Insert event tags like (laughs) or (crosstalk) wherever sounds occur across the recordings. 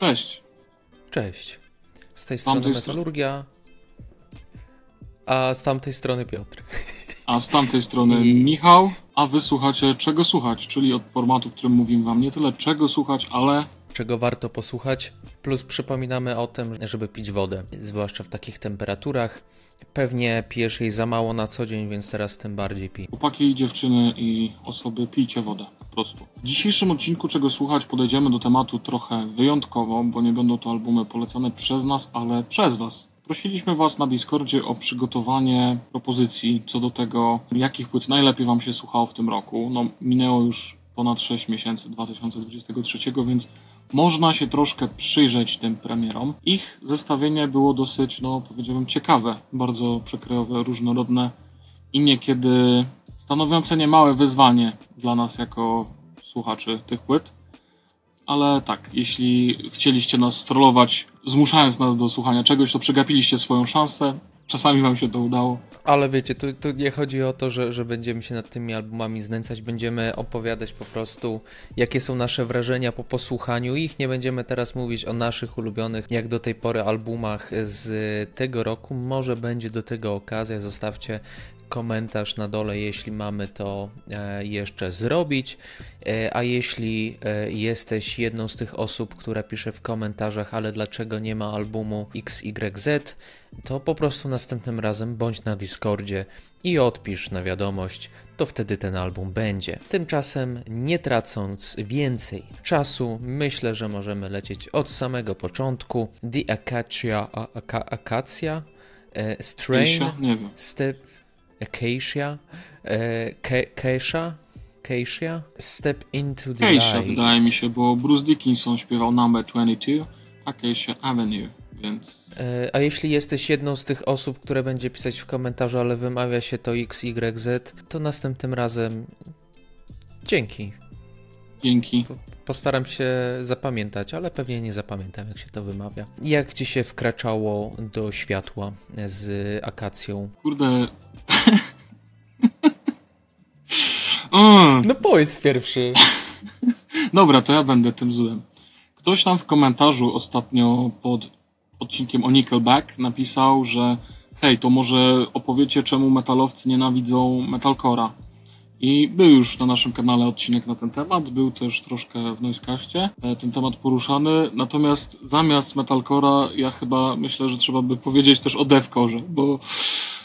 Cześć. Cześć. Z tej strony Metalurgia, a z tamtej strony Piotr. A z tamtej strony (laughs) I- Michał, a wy słuchacie czego słuchać, czyli od formatu, w którym mówimy wam nie tyle czego słuchać, ale Czego warto posłuchać, plus przypominamy o tym, żeby pić wodę, zwłaszcza w takich temperaturach. Pewnie pijesz jej za mało na co dzień, więc teraz tym bardziej pij. chłopaki i dziewczyny i osoby pijcie wodę po prostu. W dzisiejszym odcinku czego słuchać podejdziemy do tematu trochę wyjątkowo, bo nie będą to albumy polecane przez nas, ale przez was. Prosiliśmy was na Discordzie o przygotowanie propozycji co do tego, jakich płyt najlepiej wam się słuchało w tym roku. No, minęło już ponad 6 miesięcy 2023, więc można się troszkę przyjrzeć tym premierom. Ich zestawienie było dosyć, no powiedziałbym, ciekawe, bardzo przekrojowe, różnorodne i niekiedy stanowiące niemałe wyzwanie dla nas jako słuchaczy tych płyt. Ale tak, jeśli chcieliście nas strollować, zmuszając nas do słuchania czegoś, to przegapiliście swoją szansę. Czasami wam się to udało. Ale wiecie, tu, tu nie chodzi o to, że, że będziemy się nad tymi albumami znęcać, będziemy opowiadać po prostu, jakie są nasze wrażenia po posłuchaniu ich. Nie będziemy teraz mówić o naszych ulubionych, jak do tej pory, albumach z tego roku. Może będzie do tego okazja. Zostawcie komentarz na dole, jeśli mamy to e, jeszcze zrobić. E, a jeśli e, jesteś jedną z tych osób, która pisze w komentarzach, ale dlaczego nie ma albumu XYZ, to po prostu następnym razem bądź na Discordzie i odpisz na wiadomość, to wtedy ten album będzie. Tymczasem, nie tracąc więcej czasu, myślę, że możemy lecieć od samego początku. The Acacia, a, aka, Acacia, Strain. Step, Acacia, e, Ke- Keisha, Keisha, Step into the Keisha Light. wydaje mi się, bo Bruce Dickinson śpiewał Number 22, a Keisha Avenue, więc E, A jeśli jesteś jedną z tych osób, które będzie pisać w komentarzu, ale wymawia się to XYZ, to następnym razem dzięki. Dzięki. Po- Postaram się zapamiętać, ale pewnie nie zapamiętam, jak się to wymawia. Jak ci się wkraczało do światła z akacją? Kurde. (laughs) No powiedz pierwszy. (laughs) Dobra, to ja będę tym złym. Ktoś tam w komentarzu ostatnio pod odcinkiem o Nickelback napisał, że hej, to może opowiecie, czemu metalowcy nienawidzą metalcora. I był już na naszym kanale odcinek na ten temat, był też troszkę w Noisecaście e, ten temat poruszany, natomiast zamiast metalcora ja chyba myślę, że trzeba by powiedzieć też o deathcore, bo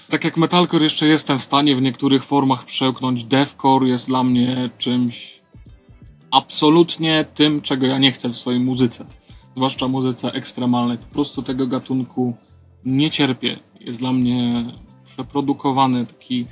tak jak metalcore jeszcze jestem w stanie w niektórych formach przełknąć, deathcore jest dla mnie czymś absolutnie tym, czego ja nie chcę w swojej muzyce. Zwłaszcza muzyce ekstremalnej. Po prostu tego gatunku nie cierpię. Jest dla mnie przeprodukowany, taki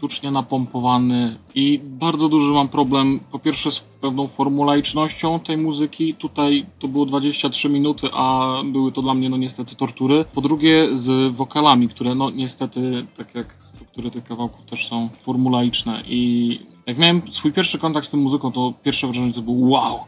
sztucznie napompowany i bardzo duży mam problem po pierwsze z pewną formulaicznością tej muzyki. Tutaj to było 23 minuty, a były to dla mnie no niestety tortury. Po drugie z wokalami, które no niestety, tak jak struktury tych kawałków też są formulaiczne i jak miałem swój pierwszy kontakt z tą muzyką, to pierwsze wrażenie to było wow,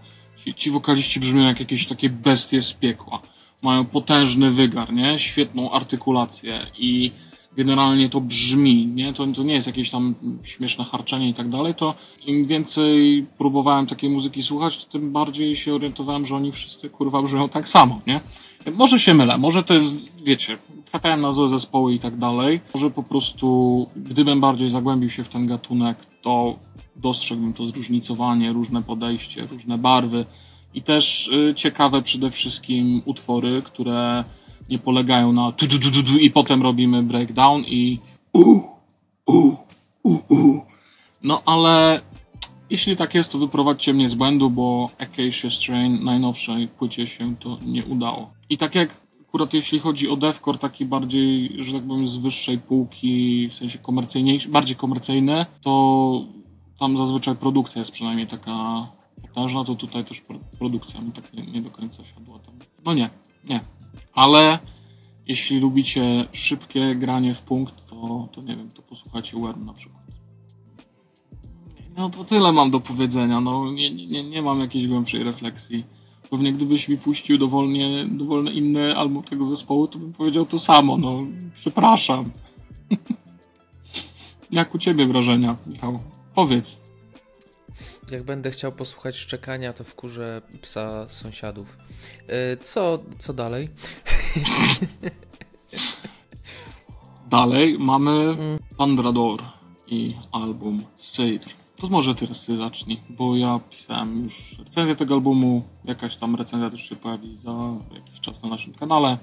ci, ci wokaliści brzmią jak jakieś takie bestie z piekła. Mają potężny wygar, nie? Świetną artykulację i generalnie to brzmi, nie? To, to nie jest jakieś tam śmieszne harczenie i tak dalej, to im więcej próbowałem takiej muzyki słuchać, to tym bardziej się orientowałem, że oni wszyscy kurwa brzmią tak samo, nie? Może się mylę, może to jest, wiecie, trafiałem na złe zespoły i tak dalej. Może po prostu, gdybym bardziej zagłębił się w ten gatunek, to dostrzegłbym to zróżnicowanie, różne podejście, różne barwy i też y, ciekawe przede wszystkim utwory, które nie polegają na tu, tu, tu, tu, tu i potem robimy breakdown i u, u, u, u. No ale jeśli tak jest, to wyprowadźcie mnie z błędu, bo Acacia Strain najnowszej płycie się to nie udało. I tak jak akurat jeśli chodzi o deathcore, taki bardziej, że tak powiem, z wyższej półki, w sensie komercyjniejszy, bardziej komercyjny, to tam zazwyczaj produkcja jest przynajmniej taka potężna, to tutaj też pro- produkcja mi tak nie, nie do końca siadła tam. No nie, nie. Ale jeśli lubicie szybkie granie w punkt, to, to nie wiem, to posłuchajcie Worm na przykład. No to tyle mam do powiedzenia, no nie, nie, nie mam jakiejś głębszej refleksji. Pewnie gdybyś mi puścił dowolnie, dowolny inny album tego zespołu, to bym powiedział to samo, no przepraszam. (laughs) Jak u ciebie wrażenia, Michał? Powiedz. Jak będę chciał posłuchać szczekania, to wkurzę psa sąsiadów. E, co, co dalej? (laughs) Dalej mamy Pandrador i album Seidr. To może teraz ty zacznij, bo ja pisałem już recenzję tego albumu. Jakaś tam recenzja też się pojawi za jakiś czas na naszym kanale.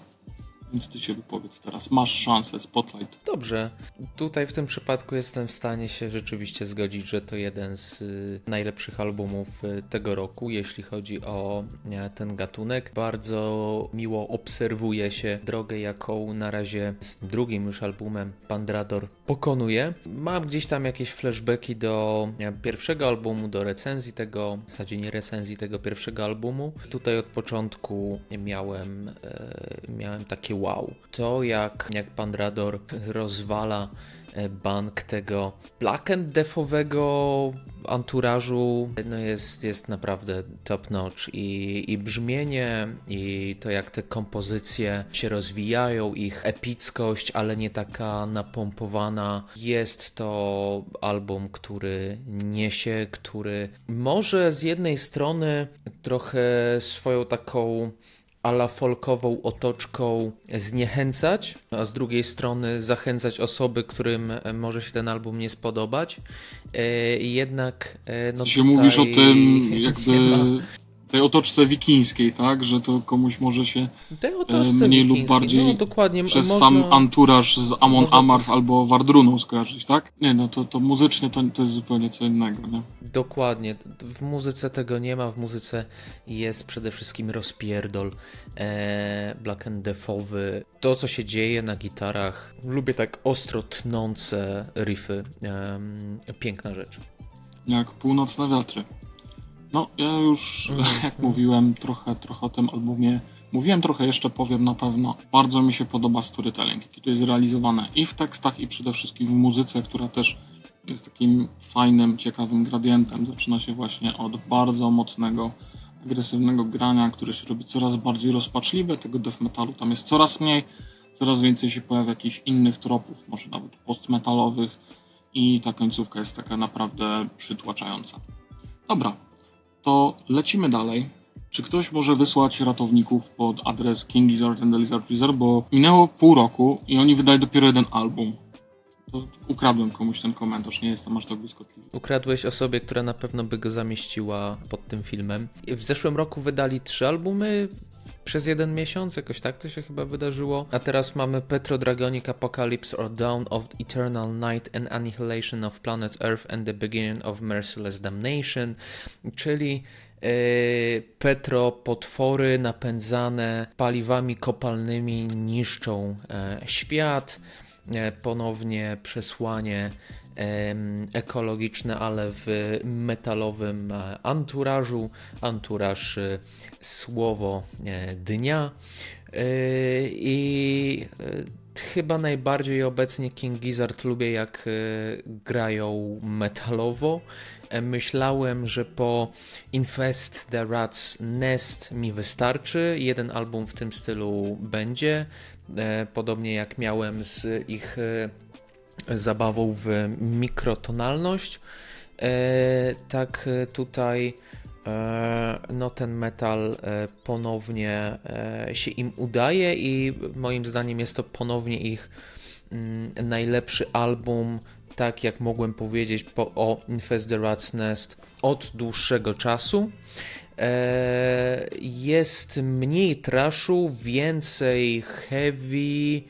Więc ty się wypowiedz teraz. Masz szansę, spotlight. Dobrze. Tutaj w tym przypadku jestem w stanie się rzeczywiście zgodzić, że to jeden z y, najlepszych albumów y, tego roku, jeśli chodzi o e, ten gatunek. Bardzo miło obserwuje się drogę, jaką na razie z drugim już albumem Pandrador pokonuje. Mam gdzieś tam jakieś flashbacki do e, pierwszego albumu, do recenzji tego, w zasadzie nie recenzji tego pierwszego albumu. Tutaj od początku miałem, e, miałem takie wow. To jak, jak pan Rador rozwala e, bank tego black and defowego anturażu no jest, jest naprawdę top notch I, i brzmienie i to jak te kompozycje się rozwijają, ich epickość, ale nie taka napompowana. Jest to album, który niesie, który może z jednej strony trochę swoją taką ala folkową otoczką zniechęcać, a z drugiej strony zachęcać osoby, którym e, może się ten album nie spodobać. E, jednak e, no Jeśli tutaj... mówisz o tym (laughs) jakby tej otoczce wikińskiej, tak? Że to komuś może się mniej lub bardziej no, dokładnie. przez można... sam anturaż z Amon Amarth to... albo Wardruną skojarzyć, tak? Nie, no to, to muzycznie to, to jest zupełnie co innego, nie? Dokładnie. W muzyce tego nie ma, w muzyce jest przede wszystkim rozpierdol e, black and defowy. To, co się dzieje na gitarach. Lubię tak ostro tnące riffy. E, piękna rzecz. Jak północne wiatry. No, ja już, mm. (laughs) jak mówiłem, trochę, trochę o tym albumie mówiłem, trochę jeszcze powiem na pewno. Bardzo mi się podoba storytelling, jaki to jest realizowane i w tekstach, i przede wszystkim w muzyce, która też jest takim fajnym, ciekawym gradientem. Zaczyna się właśnie od bardzo mocnego, agresywnego grania, które się robi coraz bardziej rozpaczliwe. Tego death metalu tam jest coraz mniej, coraz więcej się pojawia jakichś innych tropów, może nawet postmetalowych i ta końcówka jest taka naprawdę przytłaczająca. Dobra, to lecimy dalej. Czy ktoś może wysłać ratowników pod adres King Gizzard and the Lizard Wizard, bo minęło pół roku i oni wydali dopiero jeden album. To ukradłem komuś ten komentarz, nie jestem aż tak błyskotliwy. Ukradłeś osobie, która na pewno by go zamieściła pod tym filmem. W zeszłym roku wydali trzy albumy, przez jeden miesiąc, jakoś tak to się chyba wydarzyło. A teraz mamy Petro Dragonic Apocalypse or Dawn of Eternal Night and Annihilation of Planet Earth and the Beginning of Merciless Damnation, czyli yy, Petro potwory napędzane paliwami kopalnymi niszczą e, świat. E, ponownie przesłanie ekologiczne, ale w metalowym e, anturażu. Anturaż e, słowo dnia. I chyba najbardziej obecnie King Gizzard lubię jak grają metalowo. Myślałem, że po Infest the Rats Nest mi wystarczy. Jeden album w tym stylu będzie. Podobnie jak miałem z ich zabawą w mikrotonalność. E, tak tutaj e, no ten metal e, ponownie się im udaje i moim zdaniem jest to ponownie ich mm, najlepszy album, tak jak mogłem powiedzieć po, o Infest the Rat's Nest od dłuższego czasu. Jest mniej trashu, więcej heavy,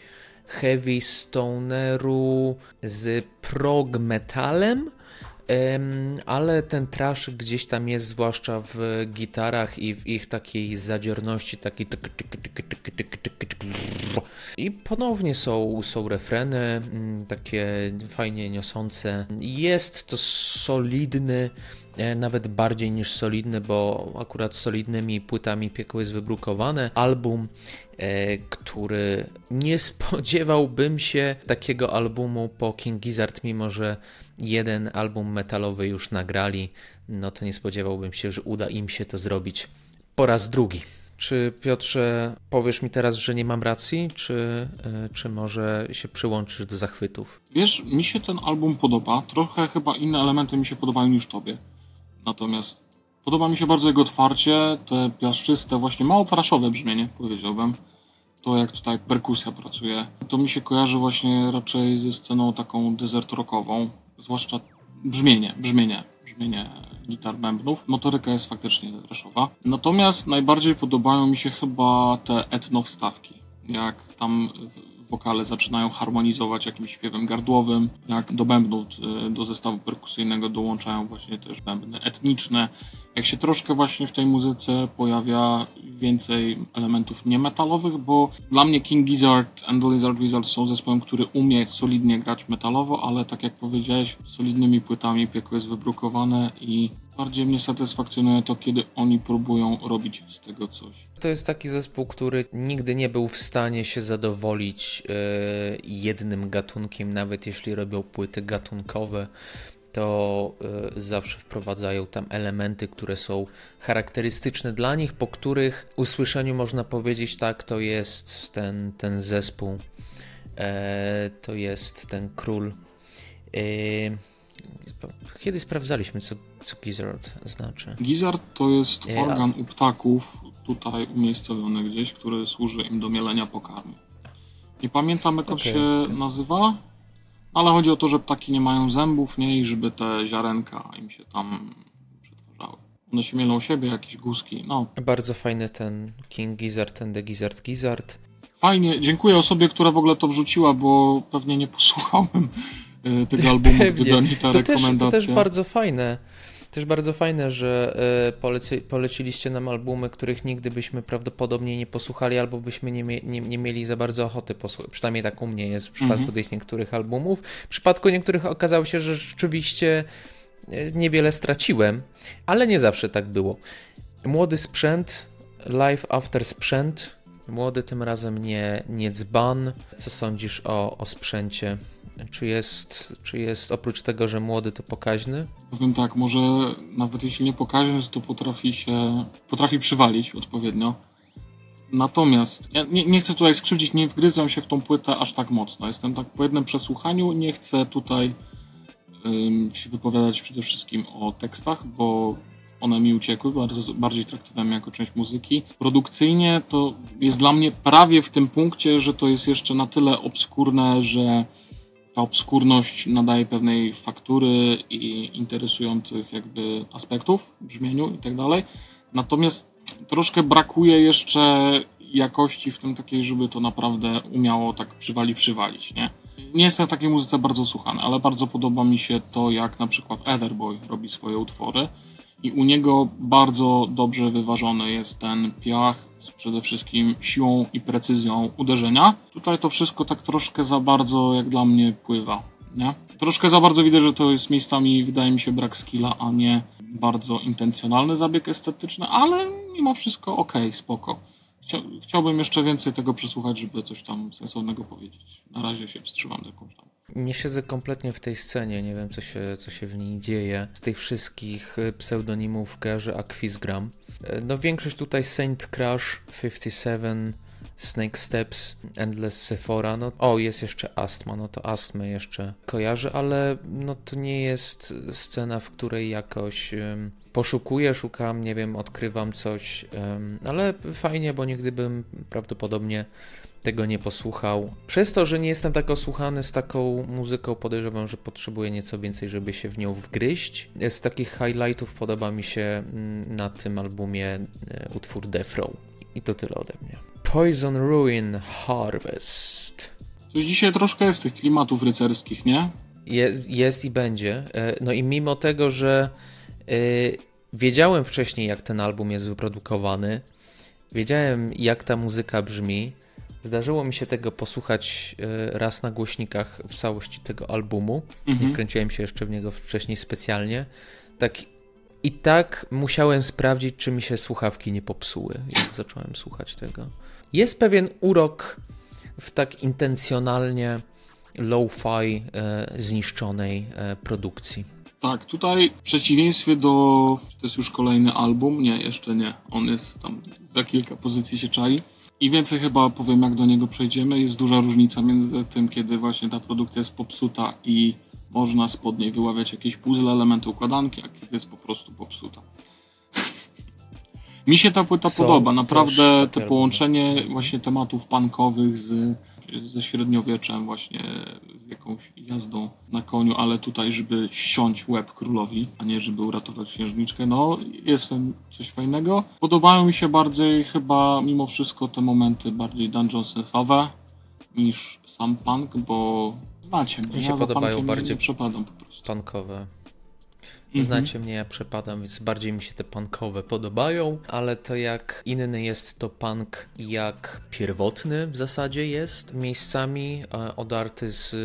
heavy stoneru z prog metalem, ale ten trash gdzieś tam jest, zwłaszcza w gitarach i w ich takiej zadziorności, taki i ponownie są, są refreny, takie fajnie niosące. Jest to solidny, nawet bardziej niż solidny, bo akurat solidnymi płytami piekło jest wybrukowane. Album E, który nie spodziewałbym się takiego albumu po King Gizzard, mimo że jeden album metalowy już nagrali, no to nie spodziewałbym się, że uda im się to zrobić po raz drugi. Czy Piotrze, powiesz mi teraz, że nie mam racji, czy, e, czy może się przyłączysz do zachwytów? Wiesz, mi się ten album podoba. Trochę chyba inne elementy mi się podobają niż tobie. Natomiast podoba mi się bardzo jego otwarcie, te piaszczyste, właśnie mało traszowe brzmienie, powiedziałbym. To jak tutaj perkusja pracuje. To mi się kojarzy właśnie raczej ze sceną taką desert rockową. Zwłaszcza brzmienie, brzmienie, brzmienie gitar bębnów. Motoryka jest faktycznie traszowa. Natomiast najbardziej podobają mi się chyba te etno wstawki. Jak tam wokale zaczynają harmonizować jakimś śpiewem gardłowym, jak do bębnów, y, do zestawu perkusyjnego dołączają właśnie też bębny etniczne. Jak się troszkę właśnie w tej muzyce pojawia więcej elementów niemetalowych, bo dla mnie King Gizzard and the Lizard Wizard są zespołem, który umie solidnie grać metalowo, ale tak jak powiedziałeś, solidnymi płytami piekło jest wybrukowane i bardziej mnie satysfakcjonuje to, kiedy oni próbują robić z tego coś. To jest taki zespół, który nigdy nie był w stanie się zadowolić yy, jednym gatunkiem, nawet jeśli robią płyty gatunkowe to y, zawsze wprowadzają tam elementy, które są charakterystyczne dla nich, po których usłyszeniu można powiedzieć, tak, to jest ten, ten zespół, e, to jest ten król. E, kiedy sprawdzaliśmy, co, co Gizzard znaczy? Gizzard to jest organ u ptaków, tutaj umiejscowiony gdzieś, który służy im do mielenia pokarmu. Nie pamiętam, jak on okay, się okay. nazywa, ale chodzi o to, że ptaki nie mają zębów, nie? I żeby te ziarenka im się tam przetwarzały. One się mielą siebie, jakieś guzki, no. Bardzo fajny ten King Gizzard, ten The Gizzard Gizzard. Fajnie, dziękuję osobie, która w ogóle to wrzuciła, bo pewnie nie (laughs) posłuchałem e, tego albumu, pewnie. gdyby nie ta to rekomendacja. Też, to też bardzo fajne też bardzo fajne, że e, poleci, poleciliście nam albumy, których nigdy byśmy prawdopodobnie nie posłuchali, albo byśmy nie, nie, nie mieli za bardzo ochoty posłuchać. Przynajmniej tak u mnie jest w przypadku mhm. tych niektórych albumów. W przypadku niektórych okazało się, że rzeczywiście e, niewiele straciłem, ale nie zawsze tak było. Młody sprzęt, live after sprzęt. Młody tym razem nie, nie dzban. Co sądzisz o, o sprzęcie? Czy jest, czy jest oprócz tego, że młody, to pokaźny? Powiem tak, może nawet jeśli nie pokaźny, to potrafi się, potrafi przywalić odpowiednio. Natomiast ja nie, nie chcę tutaj skrzywdzić, nie wgryzam się w tą płytę aż tak mocno. Jestem tak po jednym przesłuchaniu, nie chcę tutaj się wypowiadać przede wszystkim o tekstach, bo one mi uciekły, bardzo, bardziej traktowałem jako część muzyki. Produkcyjnie to jest dla mnie prawie w tym punkcie, że to jest jeszcze na tyle obskurne, że ta obskurność nadaje pewnej faktury i interesujących jakby aspektów brzmieniu i tak dalej. Natomiast troszkę brakuje jeszcze jakości w tym takiej, żeby to naprawdę umiało tak przywali przywalić, nie? Nie jestem w takiej muzyce bardzo słuchany, ale bardzo podoba mi się to, jak na przykład Etherboy robi swoje utwory i u niego bardzo dobrze wyważony jest ten piach z przede wszystkim siłą i precyzją uderzenia. Tutaj to wszystko tak troszkę za bardzo jak dla mnie pływa. Nie? Troszkę za bardzo widać, że to jest miejscami, wydaje mi się, brak skilla, a nie bardzo intencjonalny zabieg estetyczny, ale mimo wszystko ok, spoko. Chciałbym jeszcze więcej tego przesłuchać, żeby coś tam sensownego powiedzieć. Na razie się wstrzymam z jakąś tam nie siedzę kompletnie w tej scenie, nie wiem co się, co się w niej dzieje. Z tych wszystkich y, pseudonimów kojarzę Aquizgram. Y, no większość tutaj Saint Crush, 57, Snake Steps, Endless Sephora, no o jest jeszcze Astma, no to Astmę jeszcze kojarzę, ale no to nie jest scena, w której jakoś poszukuję, szukam, nie wiem, odkrywam coś, ale fajnie, bo nigdy bym prawdopodobnie tego nie posłuchał. Przez to, że nie jestem tak osłuchany z taką muzyką, podejrzewam, że potrzebuję nieco więcej, żeby się w nią wgryźć. Z takich highlightów podoba mi się mm, na tym albumie e, utwór Death Row. I to tyle ode mnie. Poison Ruin Harvest. Coś dzisiaj troszkę jest tych klimatów rycerskich, nie? Jest, jest i będzie. E, no i mimo tego, że wiedziałem wcześniej, jak ten album jest wyprodukowany, wiedziałem, jak ta muzyka brzmi, Zdarzyło mi się tego posłuchać e, raz na głośnikach w całości tego albumu. Mhm. Nie wkręciłem się jeszcze w niego wcześniej specjalnie. Tak i tak musiałem sprawdzić, czy mi się słuchawki nie popsuły, jak zacząłem słuchać tego. Jest pewien urok w tak intencjonalnie low-fi e, zniszczonej e, produkcji. Tak, tutaj w przeciwieństwie do. To jest już kolejny album. Nie, jeszcze nie. On jest tam za kilka pozycji się czai I więcej chyba powiem, jak do niego przejdziemy. Jest duża różnica między tym, kiedy właśnie ta produkcja jest popsuta i można spod niej wyławiać jakieś puzzle, elementy układanki, a kiedy jest po prostu popsuta. Mi się ta płyta Są podoba. Naprawdę te połączenie właśnie tematów punkowych z, ze średniowieczem, właśnie z jakąś jazdą na koniu, ale tutaj, żeby ściąć łeb królowi, a nie żeby uratować księżniczkę. No, jest tam coś fajnego. Podobają mi się bardziej chyba mimo wszystko te momenty bardziej Dungeons Fave niż sam punk, bo znacie mnie. Mi się ja podobają bardziej nie przepadam po prostu. Punkowe. Mhm. Znacie mnie, ja przepadam, więc bardziej mi się te punkowe podobają, ale to jak inny jest to punk, jak pierwotny w zasadzie jest, miejscami e, odarty z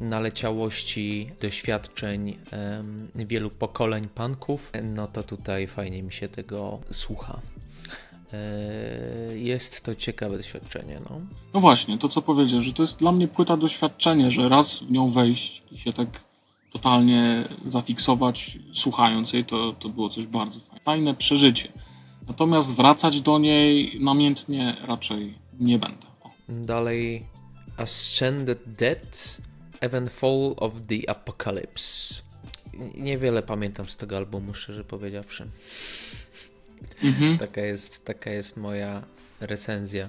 naleciałości doświadczeń em, wielu pokoleń punków, no to tutaj fajnie mi się tego słucha. E, Jest to ciekawe doświadczenie, no. No właśnie, to co powiedział, że to jest dla mnie płyta doświadczenie, że raz w nią wejść i się tak totalnie zafiksować, słuchając jej, to, to było coś bardzo fajne. Fajne przeżycie. Natomiast wracać do niej namiętnie raczej nie będę. O. Dalej Ascended Dead, Fall of the Apocalypse. Niewiele pamiętam z tego albumu, szczerze powiedziawszy. Mhm. Taka jest, taka jest moja recenzja.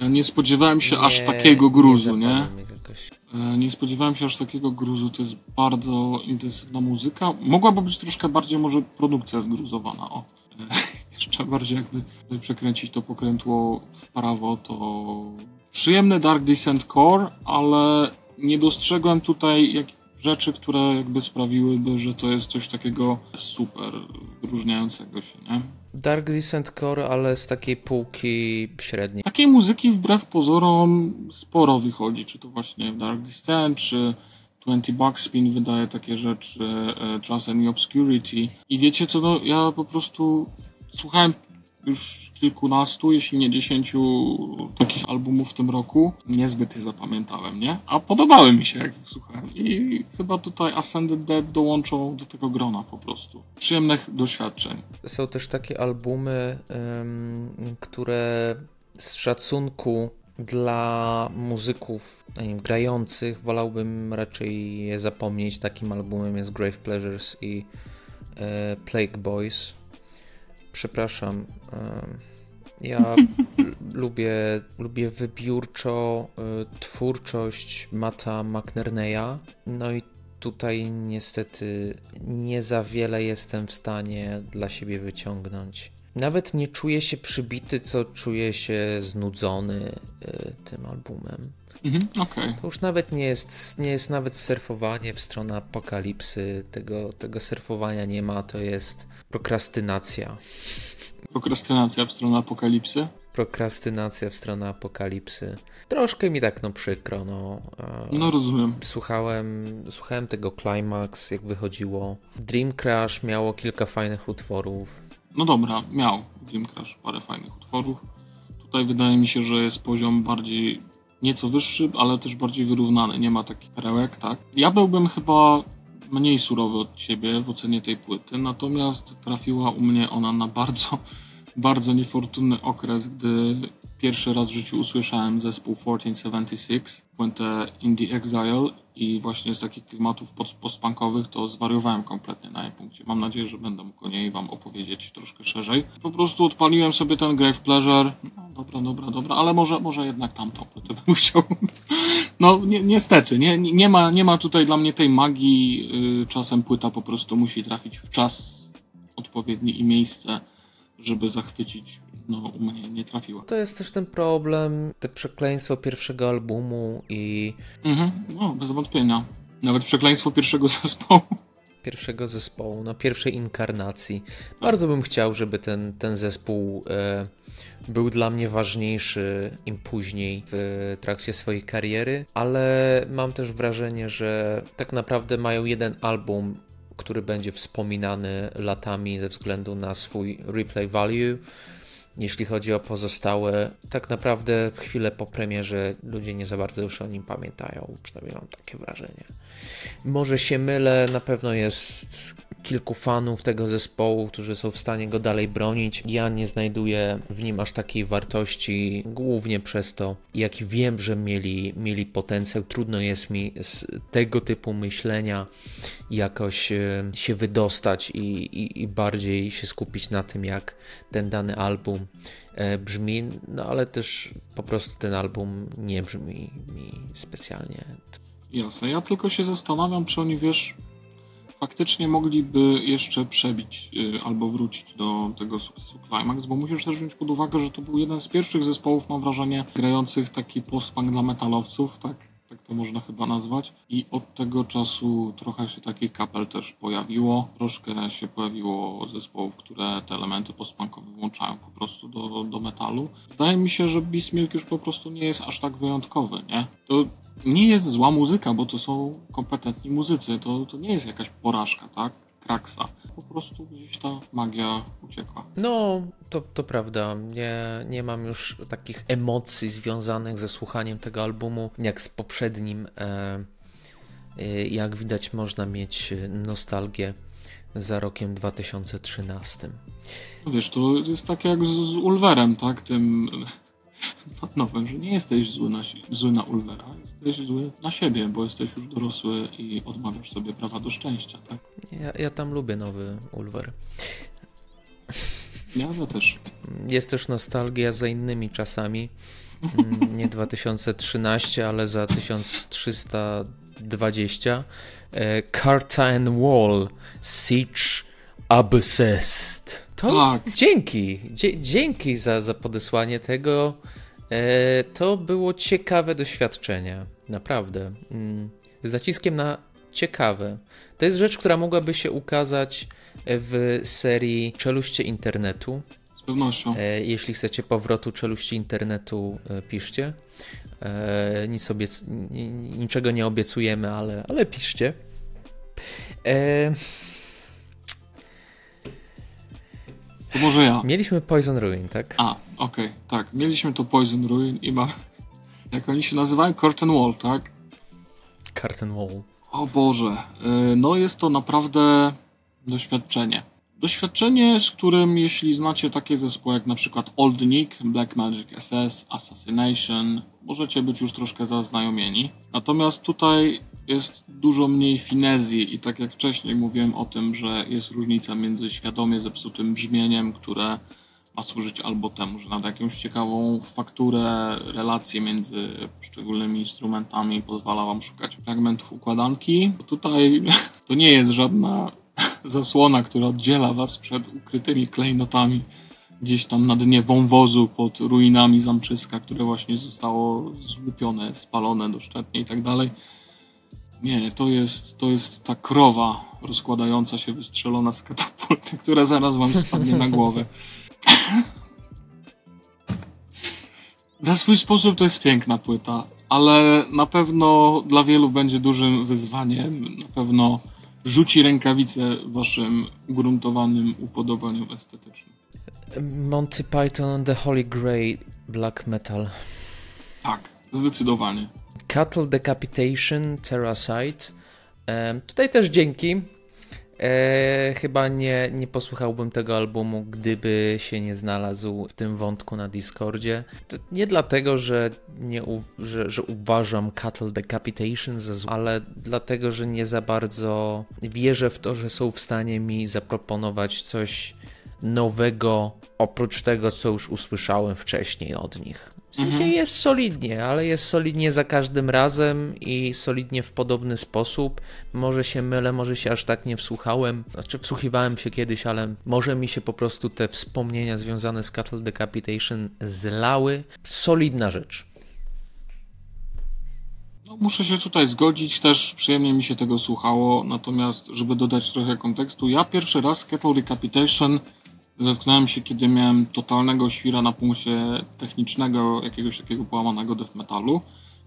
Ja Nie spodziewałem się aż nie- takiego gruzu, nie? zapadła mi jakoś. E, Nie spodziewałem się aż takiego gruzu. To jest bardzo intensywna muzyka. Mogłaby być troszkę bardziej może produkcja zgruzowana. O. E, (laughs) Jeszcze bardziej jakby przekręcić to pokrętło w prawo, to przyjemny Dark Descent Core, ale nie dostrzegłem tutaj jak rzeczy, które jakby sprawiłyby, że to jest coś takiego super wyróżniającego się, nie? Dark Descent Core, ale z takiej półki średniej. Takiej muzyki wbrew pozorom sporo wychodzi, czy to właśnie Dark Descent, czy 20 Backspin wydaje takie rzeczy, e, Trust and Obscurity. I wiecie co, no ja po prostu słuchałem już kilkunastu, jeśli nie dziesięciu takich albumów w tym roku. Niezbyt je zapamiętałem, nie? A podobały mi się, jak ich słuchałem. I chyba tutaj Ascended Dead dołączą do tego grona po prostu. Przyjemnych doświadczeń. Są też takie albumy, ym, które z szacunku dla muzyków wiem, grających wolałbym raczej je zapomnieć. Takim albumem jest Grave Pleasures i e, Plague Boys. Przepraszam. ja (laughs) lubię, lubię wybiórczo y, twórczość Mata McNerneya. No i tutaj niestety nie za wiele jestem w stanie dla siebie wyciągnąć. Nawet nie czuję się przybity, co czuję się znudzony y, tym albumem. Mhm, okej. To już nawet nie jest, nie jest nawet surfowanie w stronę apokalipsy. Tego, tego surfowania nie ma, to jest prokrastynacja. Prokrastynacja w stronę apokalipsy. Prokrastynacja w stronę apokalipsy. Troszkę mi tak no przykro, no. e, No rozumiem. Słuchałem, słuchałem tego Climax, jak wychodziło. Dream Crash miało kilka fajnych utworów. No dobra, miał Dream Crash parę fajnych utworów. Tutaj wydaje mi się, że jest poziom bardziej nieco wyższy, ale też bardziej wyrównany. Nie ma takich perełek, tak? Ja byłbym chyba mniej surowy od ciebie w ocenie tej płyty, natomiast trafiła u mnie ona na bardzo, (laughs) bardzo niefortunny okres, gdy pierwszy raz w życiu usłyszałem zespół 1476, płytę In the Exile i właśnie z takich klimatów post- postpunkowych to zwariowałem kompletnie na jej punkcie. Mam nadzieję, że będę mógł o niej wam opowiedzieć troszkę szerzej. Po prostu odpaliłem sobie ten Grave Pleasure. No, dobra, dobra, dobra, ale może, może jednak tamtą płytę bym (laughs) chciał. No ni niestety, nie, nie, ma, nie ma tutaj dla mnie tej magii. Yy, czasem płyta po prostu musi trafić w czas odpowiedni i miejsce, żeby zachwycić. No, u mnie nie trafiła. To jest też ten problem, te przekleństwo pierwszego albumu i Mhm, no, bez wątpienia. Nawet przekleństwo pierwszego (laughs) zespołu. pierwszego zespołu, no pierwszej inkarnacji. Bardzo bym chciał, żeby ten, ten zespół e, był dla mnie ważniejszy im później w trakcie swojej kariery, ale mam też wrażenie, że tak naprawdę mają jeden album, który będzie wspominany latami ze względu na swój replay value. Jeśli chodzi o pozostałe, tak naprawdę chwilę po premierze ludzie nie za bardzo już o nim pamiętają, przynajmniej mam takie wrażenie. Może się mylę, na pewno jest kilku fanów tego zespołu, którzy są w stanie go dalej bronić. Ja nie znajduję w nim aż takiej wartości, głównie przez to, jaki wiem, że mieli, mieli potencjał. Trudno jest mi z tego typu myślenia jakoś e, się wydostać i, i, i bardziej się skupić na tym, jak ten dany album e, brzmi, no ale też po prostu ten album nie brzmi mi specjalnie. Jasne, ja tylko się zastanawiam, czy oni, wiesz, faktycznie mogliby jeszcze przebić y, albo wrócić do tego sukcesu Climax, bo musisz też wziąć pod uwagę, że to był jeden z pierwszych zespołów, mam wrażenie, grających taki post-punk dla metalowców, tak? Tak to można chyba nazwać. I od tego czasu trochę się takich kapel też pojawiło. Troszkę się pojawiło zespołów, które te elementy postpunkowe włączają po prostu do, do metalu. Wydaje mi się, że Beast Milk już po prostu nie jest aż tak wyjątkowy, nie? To nie jest zła muzyka, bo to są kompetentni muzycy. To, to nie jest jakaś porażka, tak? Kraksa. Po prostu gdzieś ta magia uciekła. No, to, to prawda. Nie, nie mam już takich emocji związanych ze słuchaniem tego albumu, jak z poprzednim. E, e, jak widać, można mieć nostalgię za rokiem 2013. No wiesz, to jest tak jak z, z Ulverem, tak? Tym nowym, że nie jesteś zły na, zły na Ulvera, jesteś zły na siebie, bo jesteś już dorosły i odmawiasz sobie prawa do szczęścia, tak? Ja, ja tam lubię nowy Ulver. Ja, ja też. Jest też nostalgia za innymi czasami. (laughs) Nie 2013, ale za 1320. E, Curtain Wall Siege Obsessed. To tak. dzięki. Dzie dzięki za, za podesłanie tego. E, to było ciekawe doświadczenie. Naprawdę. Mm, z naciskiem na ciekawe. To jest rzecz, która mogłaby się ukazać w serii Czeluście Internetu. Z pewnością. E, jeśli chcecie powrotu Czeluści Internetu, e, piszcie. Nic obiec niczego nie obiecujemy, ale, ale piszcie. To może ja. Mieliśmy Poison Ruin, tak? A, okej, okay, tak. Mieliśmy to Poison Ruin i ma... Jak oni się nazywają? Curtain Wall, tak? Curtain Wall. O Boże. Y, no jest to naprawdę doświadczenie. Doświadczenie, z którym jeśli znacie takie zespoły jak na przykład Old Nick, Black Magic SS, Assassination, możecie być już troszkę zaznajomieni. Natomiast tutaj jest dużo mniej finezji i tak jak wcześniej mówiłem o tym, że jest różnica między świadomie zepsutym brzmieniem, które ma służyć albo temu, że nada jakąś ciekawą fakturę, relacje między poszczególnymi instrumentami pozwala wam szukać fragmentów układanki. Bo tutaj (laughs) to nie jest żadna (laughs) zasłona, która oddziela was przed ukrytymi klejnotami gdzieś tam na dnie wąwozu pod ruinami zamczyska, które właśnie zostało złupione, spalone doszczętnie i tak dalej. Nie, to jest, to jest ta krowa rozkładająca się, wystrzelona z katapulty, (laughs) która zaraz wam spadnie na głowę. (laughs) Na swój sposób to jest piękna płyta, ale na pewno dla wielu będzie dużym wyzwaniem. Na pewno rzuci rękawice waszym ugruntowanym upodobaniom estetycznym. Monty Python The Holy Grail Black Metal. Tak, zdecydowanie. Cattle Decapitation Terracite. E, tutaj też dzięki. E, chyba nie, nie posłuchałbym tego albumu, gdyby się nie znalazł w tym wątku na Discordzie. To nie dlatego, że, nie że, że uważam Cattle Decapitation za ale dlatego, że nie za bardzo wierzę w to, że są w stanie mi zaproponować coś nowego oprócz tego, co już usłyszałem wcześniej od nich. W sensie mhm. jest solidnie, ale jest solidnie za każdym razem i solidnie w podobny sposób. Może się mylę, może się aż tak nie wsłuchałem. Znaczy, wsłuchiwałem się kiedyś, ale może mi się po prostu te wspomnienia związane z Cattle Decapitation zlały. Solidna rzecz. No, muszę się tutaj zgodzić, też przyjemnie mi się tego słuchało, natomiast żeby dodać trochę kontekstu, ja pierwszy raz Cattle Decapitation Zetknąłem się, kiedy miałem totalnego świra na punkcie technicznego, jakiegoś takiego połamanego death metalu.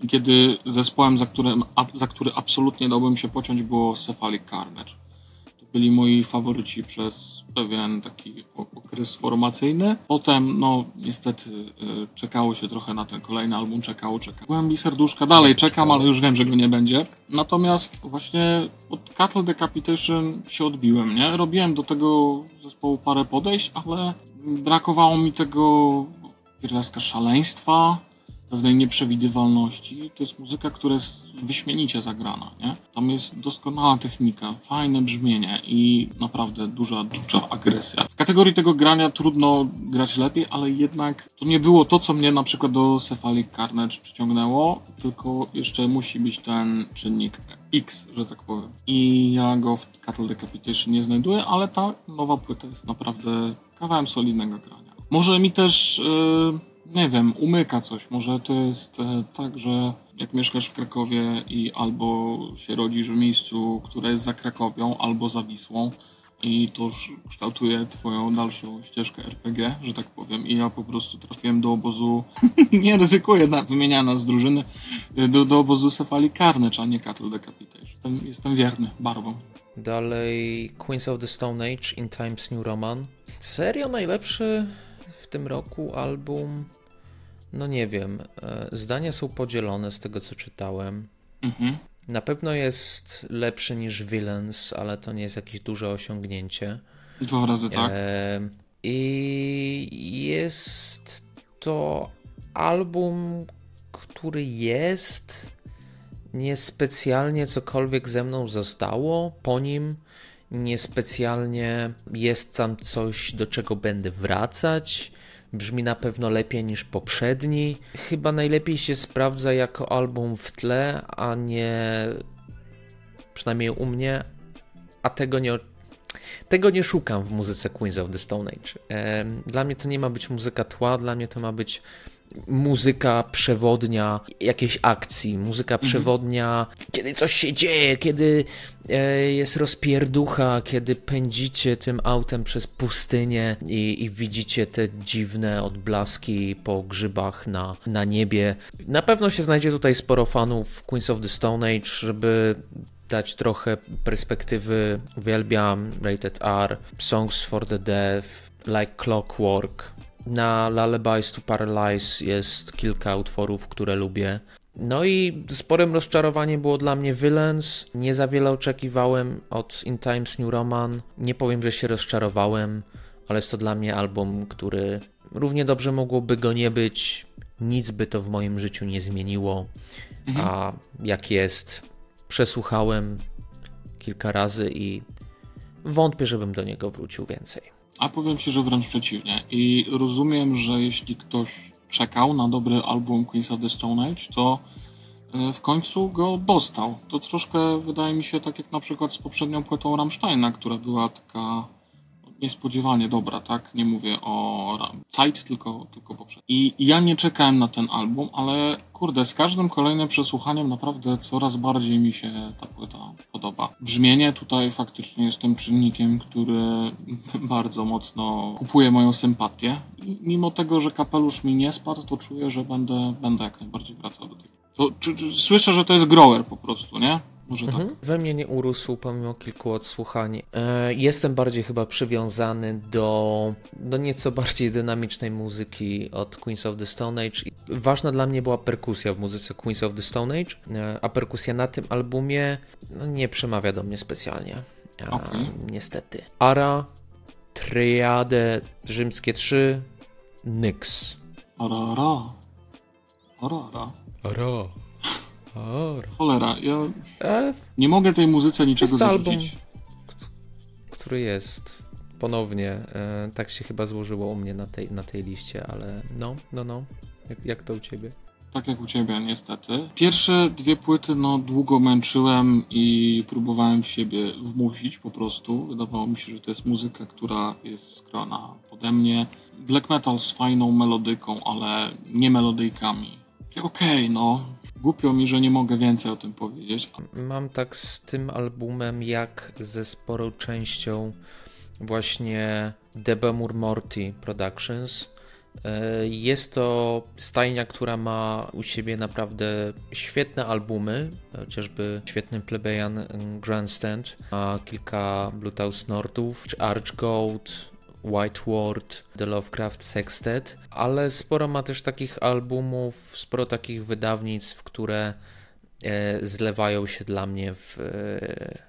Kiedy zespołem, za, którym, za który absolutnie dałbym się pociąć, było Cephalic Carnage. Byli moi faworyci przez pewien taki okres formacyjny. Potem, no niestety, y, czekało się trochę na ten kolejny album, czekało, czekało. Głębi serduszka, dalej czekam, ale już wiem, że go nie będzie. Natomiast właśnie od Cattle Decapitation się odbiłem, nie? Robiłem do tego zespołu parę podejść, ale brakowało mi tego pierwiastka szaleństwa, pewnej nieprzewidywalności. To jest muzyka, która jest wyśmienicie zagrana, nie? Tam jest doskonała technika, fajne brzmienie i naprawdę duża, duża agresja. W kategorii tego grania trudno grać lepiej, ale jednak to nie było to, co mnie na przykład do Cephalic Carnage przyciągnęło, tylko jeszcze musi być ten czynnik X, że tak powiem. I ja go w Cattle Decapitation nie znajduję, ale ta nowa płyta jest naprawdę kawałem solidnego grania. Może mi też... Yy nie wiem, umyka coś. Może to jest e, tak, że jak mieszkasz w Krakowie i albo się rodzisz w miejscu, które jest za Krakowią, albo za Wisłą i to już kształtuje twoją dalszą ścieżkę RPG, że tak powiem. I ja po prostu trafiłem do obozu, (laughs) nie ryzykuję na, wymieniania z drużyny, do, do obozu Cefali Carnage, a nie Cattle Decapitation. Jestem, jestem wierny barwą. Dalej Queens of the Stone Age in Times New Roman. Serio najlepszy w tym roku album no nie wiem. E, zdania są podzielone z tego, co czytałem. Mhm. Na pewno jest lepszy niż Villains, ale to nie jest jakieś duże osiągnięcie. Dwa razy tak. E, I jest to album, który jest niespecjalnie cokolwiek ze mną zostało po nim. Niespecjalnie jest tam coś, do czego będę wracać. Brzmi na pewno lepiej niż poprzedni. Chyba najlepiej się sprawdza jako album w tle, a nie przynajmniej u mnie, a tego nie tego nie szukam w muzyce Queens of the Stone Age. Dla mnie to nie ma być muzyka tła, dla mnie to ma być muzyka przewodnia jakiejś akcji, muzyka mhm. przewodnia, kiedy coś się dzieje, kiedy e, jest rozpierducha, kiedy pędzicie tym autem przez pustynię i, i, widzicie te dziwne odblaski po grzybach na, na niebie. Na pewno się znajdzie tutaj sporo fanów Queens of the Stone Age, żeby dać trochę perspektywy. Uwielbiam Rated R, Songs for the Deaf, Like Clockwork, na Lullabies to Paralyze jest kilka utworów, które lubię. No i sporym rozczarowaniem było dla mnie Villains. Nie za wiele oczekiwałem od In Times New Roman. Nie powiem, że się rozczarowałem, ale jest to dla mnie album, który równie dobrze mogłoby go nie być. Nic by to w moim życiu nie zmieniło. Mhm. A jak jest, przesłuchałem kilka razy i wątpię, żebym do niego wrócił więcej. A powiem Ci, że wręcz przeciwnie. I rozumiem, że jeśli ktoś czekał na dobry album Queens of the Stone Age, to e, w końcu go dostał. To troszkę wydaje mi się tak jak na przykład z poprzednią płytą Rammsteina, która była taka niespodziewanie dobra, tak? Nie mówię o Zeit, tylko, tylko poprzednio. I ja nie czekałem na ten album, ale kurde, z każdym kolejnym przesłuchaniem naprawdę coraz bardziej mi się ta płyta podoba. Brzmienie tutaj faktycznie jest tym czynnikiem, który (laughs) bardzo mocno kupuje moją sympatię. I mimo tego, że kapelusz mi nie spadł, to czuję, że będę, będę jak najbardziej wracał do tego. To, czy, czy, słyszę, że to jest grower po prostu, nie? Może mhm. tak. We mnie nie urósł pomimo kilku odsłuchań. E, jestem bardziej chyba przywiązany do, do nieco bardziej dynamicznej muzyki od Queens of the Stone Age. Ważna dla mnie była perkusja w muzyce Queens of the Stone Age, e, a perkusja na tym albumie no, nie przemawia do mnie specjalnie. E, okay. Niestety. Ara, Triade, Rzymskie 3, Nyx. Ara, ara. Ara, ara. Ara. Cholera, ja e? nie mogę tej muzyce niczego zarzucić. Album, który jest ponownie, e, tak się chyba złożyło u mnie na tej, na tej liście, ale no, no, no. Jak, jak to u ciebie? Tak jak u ciebie, niestety. Pierwsze dwie płyty, no, długo męczyłem i próbowałem w siebie wmusić po prostu. Wydawało mi się, że to jest muzyka, która jest skrona pode mnie. Black metal z fajną melodyką, ale nie melodyjkami. Okej, okay, no, Głupio mi, że nie mogę więcej o tym powiedzieć. Mam tak z tym albumem, jak ze sporą częścią właśnie Debemur Morty Productions. E, jest to stajnia, która ma u siebie naprawdę świetne albumy, chociażby świetny Plebeian Grandstand, ma kilka Bluetooth Nordów, czy Arch Gold, White Ward, The Lovecraft Sextet, ale sporo ma też takich albumów, sporo takich wydawnictw, które e, zlewają się dla mnie w,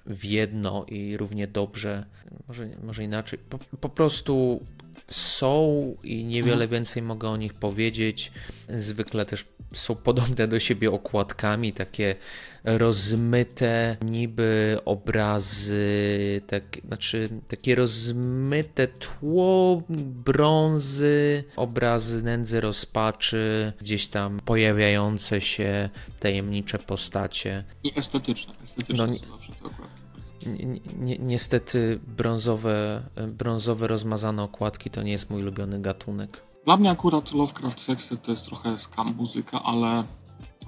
w jedno i równie dobrze, może, może inaczej, po, po prostu są i niewiele mhm. więcej mogę o nich powiedzieć. Zwykle też są podobne do siebie okładkami, takie rozmyte niby obrazy, tak, znaczy takie rozmyte tło brązy, obrazy nędzy, rozpaczy, gdzieś tam pojawiające się tajemnicze postacie. I estetyczne, estetyczne no, zawsze te okładki. Ni ni niestety brązowe, brązowe rozmazane okładki to nie jest mój ulubiony gatunek. Dla mnie akurat Lovecraft Sexy to jest trochę skam muzyka, ale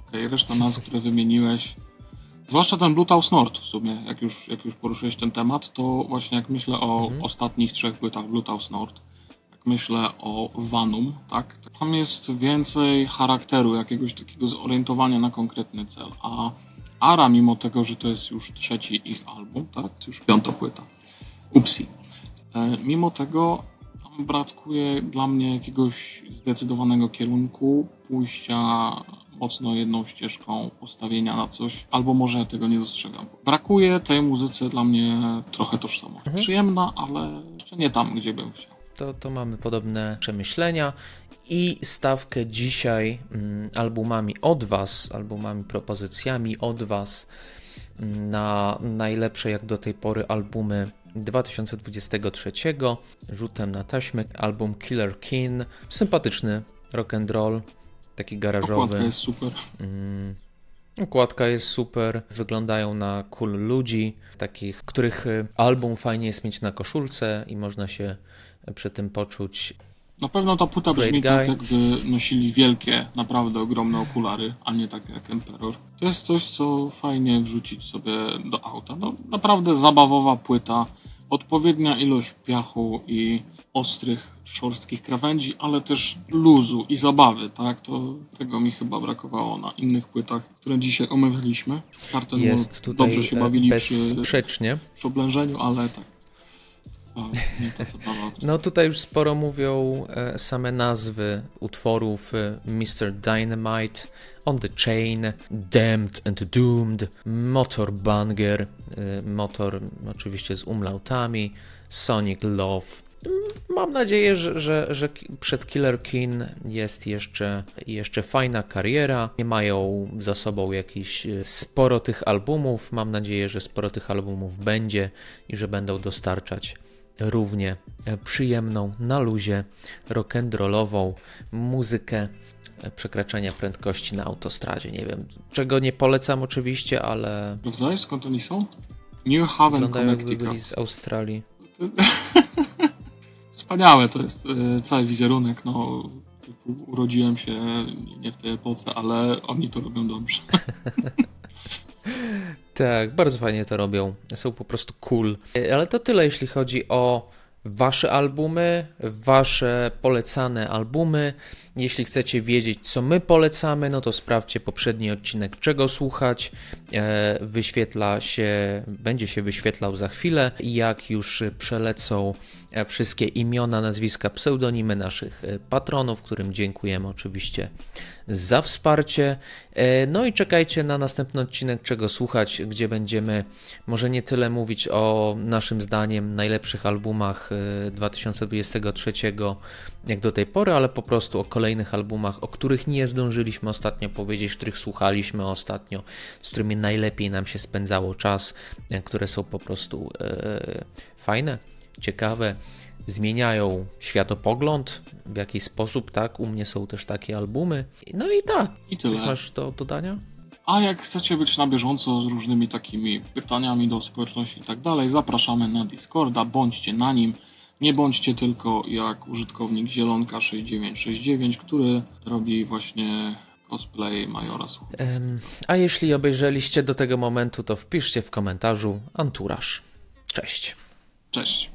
okay, reszta nazw, które wymieniłeś, zwłaszcza ten Bluetooth Nord w sumie, jak już, jak już poruszyłeś ten temat, to właśnie jak myślę o mhm. ostatnich trzech płytach Bluetooth Nord, jak myślę o Vanum, tak, tam jest więcej charakteru, jakiegoś takiego zorientowania na konkretny cel, a Ara, mimo tego, że to jest już trzeci ich album, tak, już piąta płyta, Upsi, e, mimo tego brakuje dla mnie jakiegoś zdecydowanego kierunku, pójścia mocno jedną ścieżką, postawienia na coś, albo może tego nie dostrzegam. Brakuje tej muzyce dla mnie trochę tożsamości. Mhm. Przyjemna, ale jeszcze nie tam, gdzie bym chciał. To, to mamy podobne przemyślenia i stawkę dzisiaj mm, albumami od Was, albumami, propozycjami od Was mm, na najlepsze jak do tej pory albumy 2023. Rzutem na taśmę album Killer Kin. Sympatyczny rock and roll, taki garażowy. Okładka jest super. Mm, Układka jest super, wyglądają na cool ludzi, takich, których y, album fajnie jest mieć na koszulce i można się przy tym poczuć. Na pewno ta płyta brzmi tak, jakby nosili wielkie, naprawdę ogromne okulary, a nie tak jak Emperor. To jest coś, co fajnie wrzucić sobie do auta. No, naprawdę zabawowa płyta odpowiednia ilość piachu i ostrych, szorstkich krawędzi, ale też luzu i zabawy, tak? To tego mi chyba brakowało na innych płytach, które dzisiaj omawialiśmy. Karten Jest tutaj dobrze się bawili bezsprzecznie. Przy, przy oblężeniu, ale tak. (laughs) No tutaj już sporo mówią e, same nazwy utworów e, Mr. Dynamite, On the Chain, Damned and Doomed, Motor Banger, e, motor oczywiście z umlautami, Sonic Love. Mam nadzieję, że, że, że przed Killer Kin jest jeszcze, jeszcze fajna kariera. Nie mają za sobą jakiś sporo tych albumów. Mam nadzieję, że sporo tych albumów będzie i że będą dostarczać równie przyjemną, na luzie, rock'n'rollową muzykę e, przekraczania prędkości na autostradzie. Nie wiem, czego nie polecam oczywiście, ale... Znasz skąd oni są? New Haven, Connecticut. byli z Australii. (laughs) Wspaniałe to jest e, cały wizerunek, no urodziłem się nie w tej epoce, ale oni to robią dobrze. (laughs) Tak, bardzo fajnie to robią. Są po prostu cool. Ale to tyle, jeśli chodzi o Wasze albumy, Wasze polecane albumy. Jeśli chcecie wiedzieć, co my polecamy, no to sprawdźcie poprzedni odcinek, czego słuchać. E, wyświetla się, będzie się wyświetlał za chwilę. Jak już przelecą e, wszystkie imiona, nazwiska, pseudonimy naszych e, patronów, którym dziękujemy oczywiście za wsparcie. No i czekajcie na następny odcinek, czego słuchać, gdzie będziemy może nie tyle mówić o naszym zdaniem najlepszych albumach 2023 jak do tej pory, ale po prostu o kolejnych albumach, o których nie zdążyliśmy ostatnio powiedzieć, których słuchaliśmy ostatnio, z którymi najlepiej nam się spędzało czas, e, które są po prostu e, fajne, ciekawe, zmieniają światopogląd w jakiś sposób, tak? U mnie są też takie albumy. No i tak. I tyle. Coś masz do dodania? A jak chcecie być na bieżąco z różnymi takimi pytaniami do społeczności i tak dalej, zapraszamy na Discorda, bądźcie na nim. Nie bądźcie tylko jak użytkownik Zielonka6969, który robi właśnie cosplay Majora um, A jeśli obejrzeliście do tego momentu, to wpiszcie w komentarzu Anturaż. Cześć. Cześć.